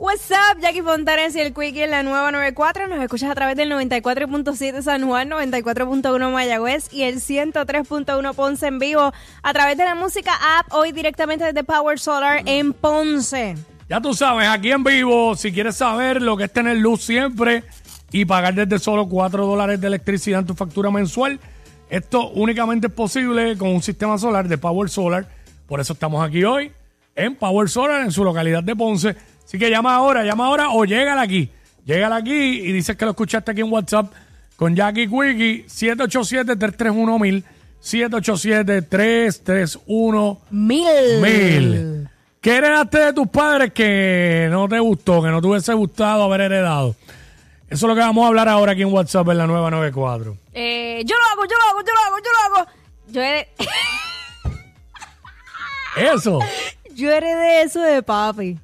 What's up, Jackie Fontanes y el Quickie en la nueva 94. Nos escuchas a través del 94.7 San Juan, 94.1 Mayagüez y el 103.1 Ponce en vivo a través de la música app hoy directamente desde Power Solar en Ponce. Ya tú sabes, aquí en vivo, si quieres saber lo que es tener luz siempre y pagar desde solo 4 dólares de electricidad en tu factura mensual, esto únicamente es posible con un sistema solar de Power Solar. Por eso estamos aquí hoy en Power Solar, en su localidad de Ponce. Así que llama ahora, llama ahora o llégala aquí. Llégala aquí y dices que lo escuchaste aquí en WhatsApp con Jackie Quickie, 787-331-1000, 787-331-1000. Mil. ¿Qué heredaste de tus padres que no te gustó, que no te hubiese gustado haber heredado? Eso es lo que vamos a hablar ahora aquí en WhatsApp en la nueva 94. Eh, yo lo hago, yo lo hago, yo lo hago, yo lo hago. Yo heredé, Eso. yo heredé eso de papi.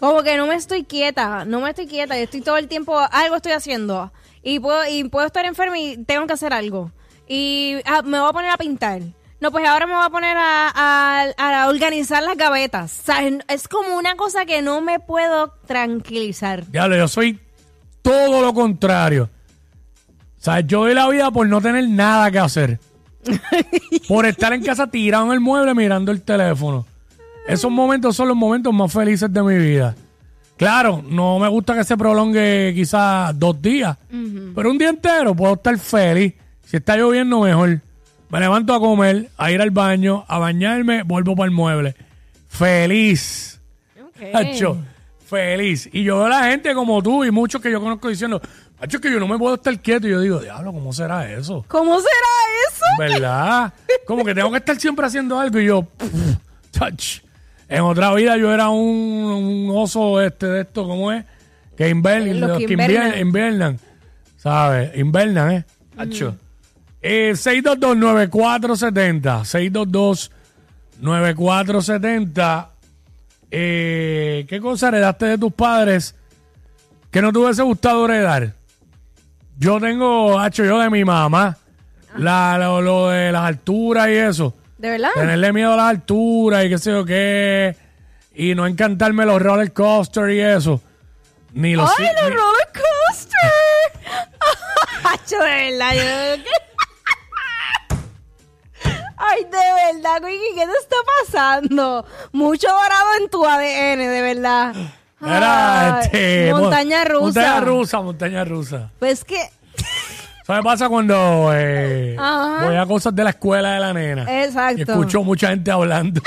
Como que no me estoy quieta, no me estoy quieta, yo estoy todo el tiempo, algo estoy haciendo. Y puedo, y puedo estar enferma y tengo que hacer algo. Y ah, me voy a poner a pintar. No, pues ahora me voy a poner a, a- a organizar las gavetas. O sea, es- es como una cosa que no me puedo tranquilizar. Diablo, yo soy todo lo contrario. O sea, yo doy la vida por no tener nada que hacer. por estar en casa tirado en el mueble mirando el teléfono. Esos momentos son los momentos más felices de mi vida. Claro, no me gusta que se prolongue quizás dos días, pero un día entero puedo estar feliz. Si está lloviendo, mejor. Me levanto a comer, a ir al baño, a bañarme, vuelvo para el mueble. Feliz. Hacho, feliz. Y yo veo a la gente como tú y muchos que yo conozco diciendo, Hacho, que yo no me puedo estar quieto. Y yo digo, diablo, ¿cómo será eso? ¿Cómo será eso? ¿Verdad? Como que tengo que estar siempre haciendo algo y yo, chach. En otra vida yo era un, un oso este de esto, ¿cómo es? Que invernan, Los los que invernan. invernan, ¿sabes? Invernan, ¿eh? Hacho. Eh, 622-9470. 622-9470. Eh, ¿Qué cosa heredaste de tus padres que no te hubiese gustado heredar? Yo tengo, hacho, yo de mi mamá. La, lo, lo de las alturas y eso. ¿De verdad? Tenerle miedo a las alturas y qué sé yo qué. Y no encantarme los roller coaster y eso. Ni los. ¡Ay, los ni- roller coaster! De verdad. Ay, de verdad, Quickie, ¿qué te está pasando? Mucho dorado en tu ADN, de verdad. Era, Ay, este, montaña mo- rusa. Montaña rusa, montaña rusa. Pues que... Me pasa cuando eh, Ajá. voy a cosas de la escuela de la nena. Exacto. Y escucho mucha gente hablando.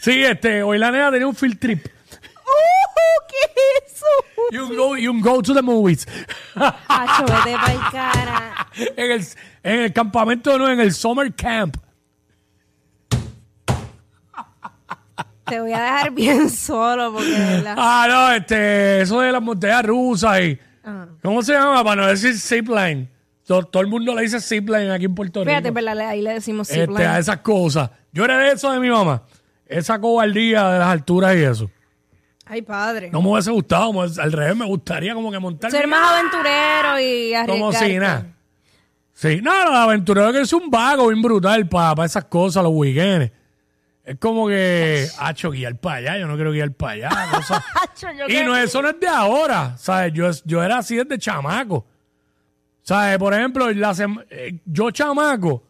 sí, este, hoy la nena tenía un field trip. ¡Uh! ¿Qué es eso? Y un go, y un go to the movies. Hacho, vete pa'l cara. en, el, en el campamento, no, en el summer camp. Te voy a dejar bien solo porque de verdad. Ah, no, este, eso de las montañas rusas y. Ajá. ¿Cómo se llama? Para no decir zipline. Todo, todo el mundo le dice zipline aquí en Puerto Rico. Fíjate, en verdad, ahí le decimos este, zipline. a esas cosas. Yo era de eso de mi mamá. Esa cobardía de las alturas y eso. Ay, padre. No me hubiese gustado, me- al revés, me gustaría como que montar. Ser más aventurero y Como arriesgarte. si nada. Sí, no, los aventureros que es un vago bien brutal para esas cosas, los weekends. Es como que, hacho, guiar para allá, yo no quiero guiar para allá. yo y no, eso no es de ahora, ¿sabes? Yo, yo era así desde chamaco. ¿Sabes? Por ejemplo, la sem- eh, yo chamaco,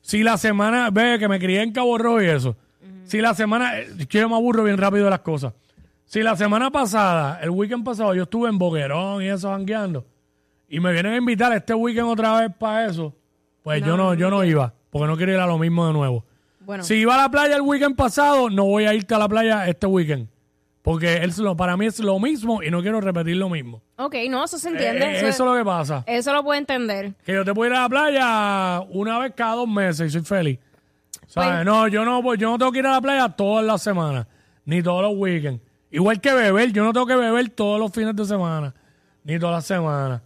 Si la semana, ve que me crié en Cabo Rojo y eso. Si la semana, eh, es que yo me aburro bien rápido de las cosas. Si la semana pasada, el weekend pasado, yo estuve en Boquerón y eso jangueando, y me vienen a invitar este weekend otra vez para eso, pues yo no, yo no iba, porque no quiero ir a lo mismo de nuevo. Bueno, Si iba a la playa el weekend pasado, no voy a irte a la playa este weekend. Porque es lo, para mí es lo mismo y no quiero repetir lo mismo. ok, no, eso se entiende. eh, eso, eso es lo que pasa. eso lo puedo entender. Que yo te puedo ir a la playa una vez cada dos meses y soy feliz. ¿Sabes? Pues- no, yo no, yo no tengo que ir a la playa todas las semanas, ni todos los weekends. Igual que beber, yo no tengo que beber todos los fines de semana, ni todas las semanas.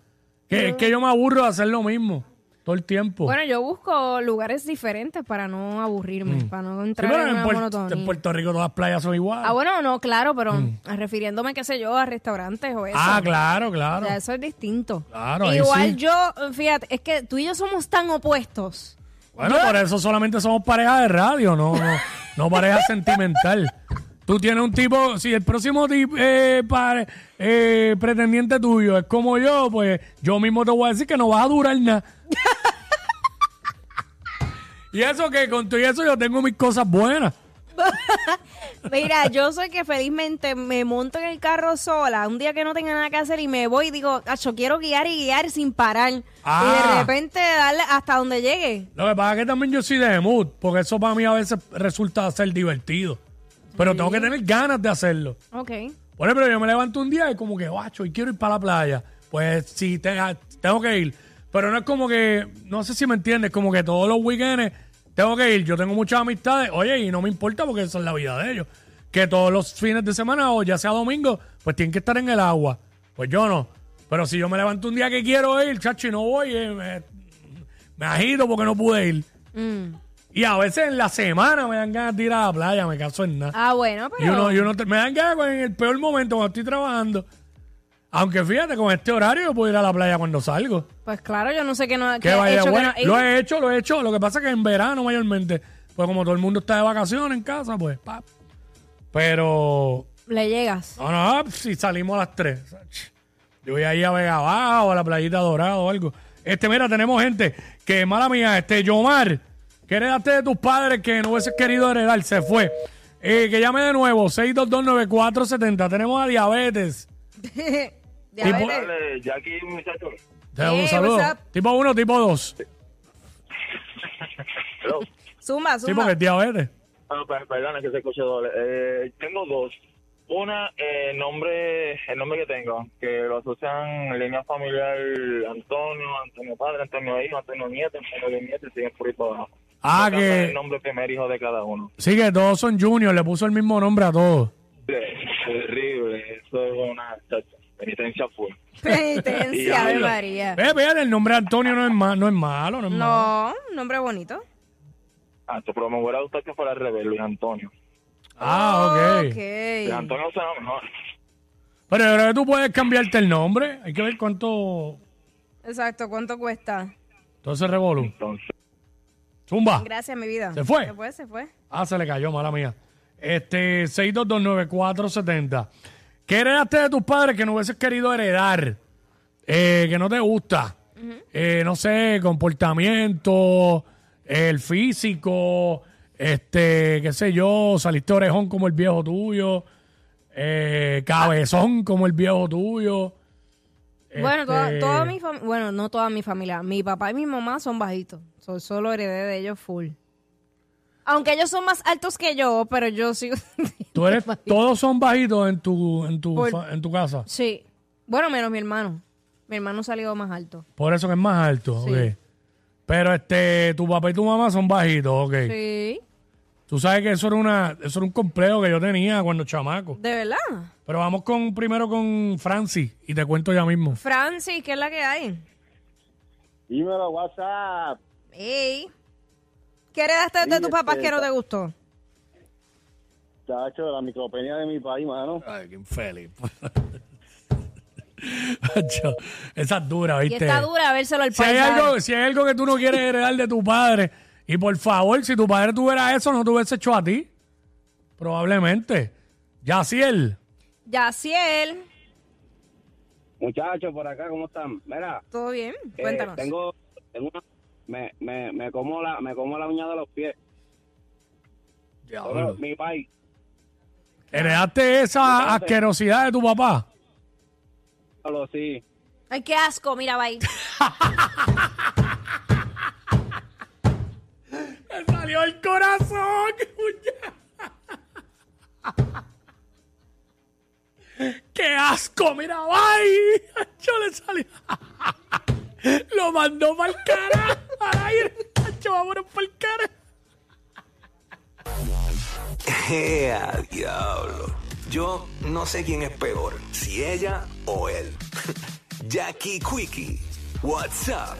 Que, es que yo me aburro de hacer lo mismo todo el tiempo. Bueno, yo busco lugares diferentes para no aburrirme, para no Mm. Sí, entrar en en, una Puer- monotonía. en Puerto Rico todas las playas son iguales. Ah, bueno, no, claro, pero refiriéndome, qué sé yo, a restaurantes o eso. Mm. Ah, claro, claro. Ya eso es distinto. Claro, ahí Igual sí. yo, fíjate, es que tú y yo somos tan opuestos. Bueno, por eso solamente somos pareja de radio, no, no, no pareja sentimental. Tú tienes un tipo, si el próximo tipo, eh, pare- eh, pretendiente tuyo es como yo, pues yo mismo te voy a decir que no vas a durar nada. y eso que con todo eso yo tengo mis cosas buenas. Mira, yo soy que felizmente me monto en el carro sola un día que no tenga nada que hacer y me voy y digo, acho, quiero guiar y guiar sin parar. Y Ah. de repente darle hasta donde llegue. Lo que pasa es que también yo soy de mood, porque eso para mí a veces resulta ser divertido. Pero tengo que tener ganas de hacerlo. Ok. Por ejemplo, yo me levanto un día y como que, guacho, y quiero ir para la playa. Pues sí, te- tengo que ir. Pero no es como que, no sé si me entiendes, como que todos los weekends tengo que ir. Yo tengo muchas amistades, oye, y no me importa porque esa es la vida de ellos. Que todos los fines de semana o ya sea domingo, pues tienen que estar en el agua. Pues yo no. Pero si yo me levanto un día que quiero ir, chacho, y no voy, eh, me, me agito porque no pude ir. Mm. Y a veces en la semana me dan ganas de ir a la playa, me caso en nada. Ah, bueno, Y pero... uno, y uno te- me dan ganas en el peor momento cuando estoy trabajando. Aunque fíjate, con este horario yo puedo ir a la playa cuando salgo. Pues claro, yo no sé qué no Que qué he vaya, hecho, que bueno, no he lo he hecho, lo he hecho. Lo que pasa es que en verano mayormente, pues como todo el mundo está de vacaciones en casa, pues, pa. Pero, Le llegas. no, no, si salimos a las 3. Yo voy ahí a Vega Abajo, a la playita Dorada o algo. Este, mira, tenemos gente que, mala mía, este, Yomar, que heredaste de tus padres que no hubieses querido heredar, se fue. Eh, que llame de nuevo, 6229470. Tenemos a Diabetes. Diabetes. Dale, Jackie, muchachos. Te Hey, un saludo. what's up? Tipo 1, tipo 2. Hello. Zumba, Sí, porque es diabetes. Ah, per- perdona que se escuche doble. Eh, tengo dos. Una, eh, el nombre, el nombre que tengo, que lo asocian en línea familiar Antonio, Antonio Padre, Antonio Hijo, Antonio Nieto, Antonio Nieto, y siguen por ahí para abajo. Ah, que- El nombre primer hijo de cada uno. Sí, que todos son juniors, le puso el mismo nombre a todos. Sí, terrible, eso es una chacha, penitencia full. Penitencia, Ave. María. Ve, ve, el nombre de Antonio no es, ma- no es malo, no es malo. No, nombre bonito. Ah, tu pero me hubiera gustado que fuera al revés, Luis Antonio. Ah, ok. Luis Ok. Antonio suena mejor. Pero yo creo que tú puedes cambiarte el nombre. Hay que ver cuánto. Exacto, ¿cuánto cuesta? Entonces revolú. Entonces, Zumba. Gracias, mi vida. ¿Se fue? Se fue, se fue. Ah, se le cayó, mala mía. Este, 6229470. ¿Qué heredaste de tus padres que no hubieses querido heredar? Eh, que no te gusta. Eh, no sé, comportamiento, el físico, este, qué sé yo, saliste orejón como el viejo tuyo, eh, cabezón como el viejo tuyo. Bueno, toda, Este, toda mi familia, bueno, no toda mi familia, mi papá y mi mamá son bajitos. So, solo heredé de ellos full. Aunque ellos son más altos que yo, pero yo sigo. Tú eres, todos son bajitos en tu, en tu, Por- fa- en tu casa. sí. Bueno, menos mi hermano. Mi hermano salió más alto. Por eso que es más alto, Sí. ok. Pero este, tu papá y tu mamá son bajitos, ok. Sí. Tú sabes que eso era una, eso era un complejo que yo tenía cuando chamaco. ¿De verdad? Pero vamos con primero con Francis y te cuento ya mismo. Francis, ¿qué es la que hay? Dímelo, WhatsApp. Ey. ¿Qué heredaste de tus papás este, que no te gustó? Chacho, la micropenia de mi país, mano. Ay, qué infeliz. Acho, Esa es dura, Y ¿viste? está dura vérselo al Si hay, algo, si hay algo que tú no quieres heredar de tu padre, y por favor, si tu padre tuviera eso, no te hubiese hecho a ti. Probablemente. Yaciel. Yaciel, Muchachos, por acá, ¿cómo están? Mira, ¿todo bien? eh, Cuéntanos. tengo, tengo una, me, me, me como la, me como la uña de los pies. Pero Diablo. mi país, ¿Heredaste esa asquerosidad de tu papá? solo sí. Ay, qué asco, mira, bye. salió el corazón! ¡Qué asco! ¡Mira, bye! Yo le salió. Lo mandó para el cara. Al aire. Yo vámonos para el cara. ¡Ea, diablo! Yo no sé quién es peor, si ella o él. Jackie Quickie, WhatsApp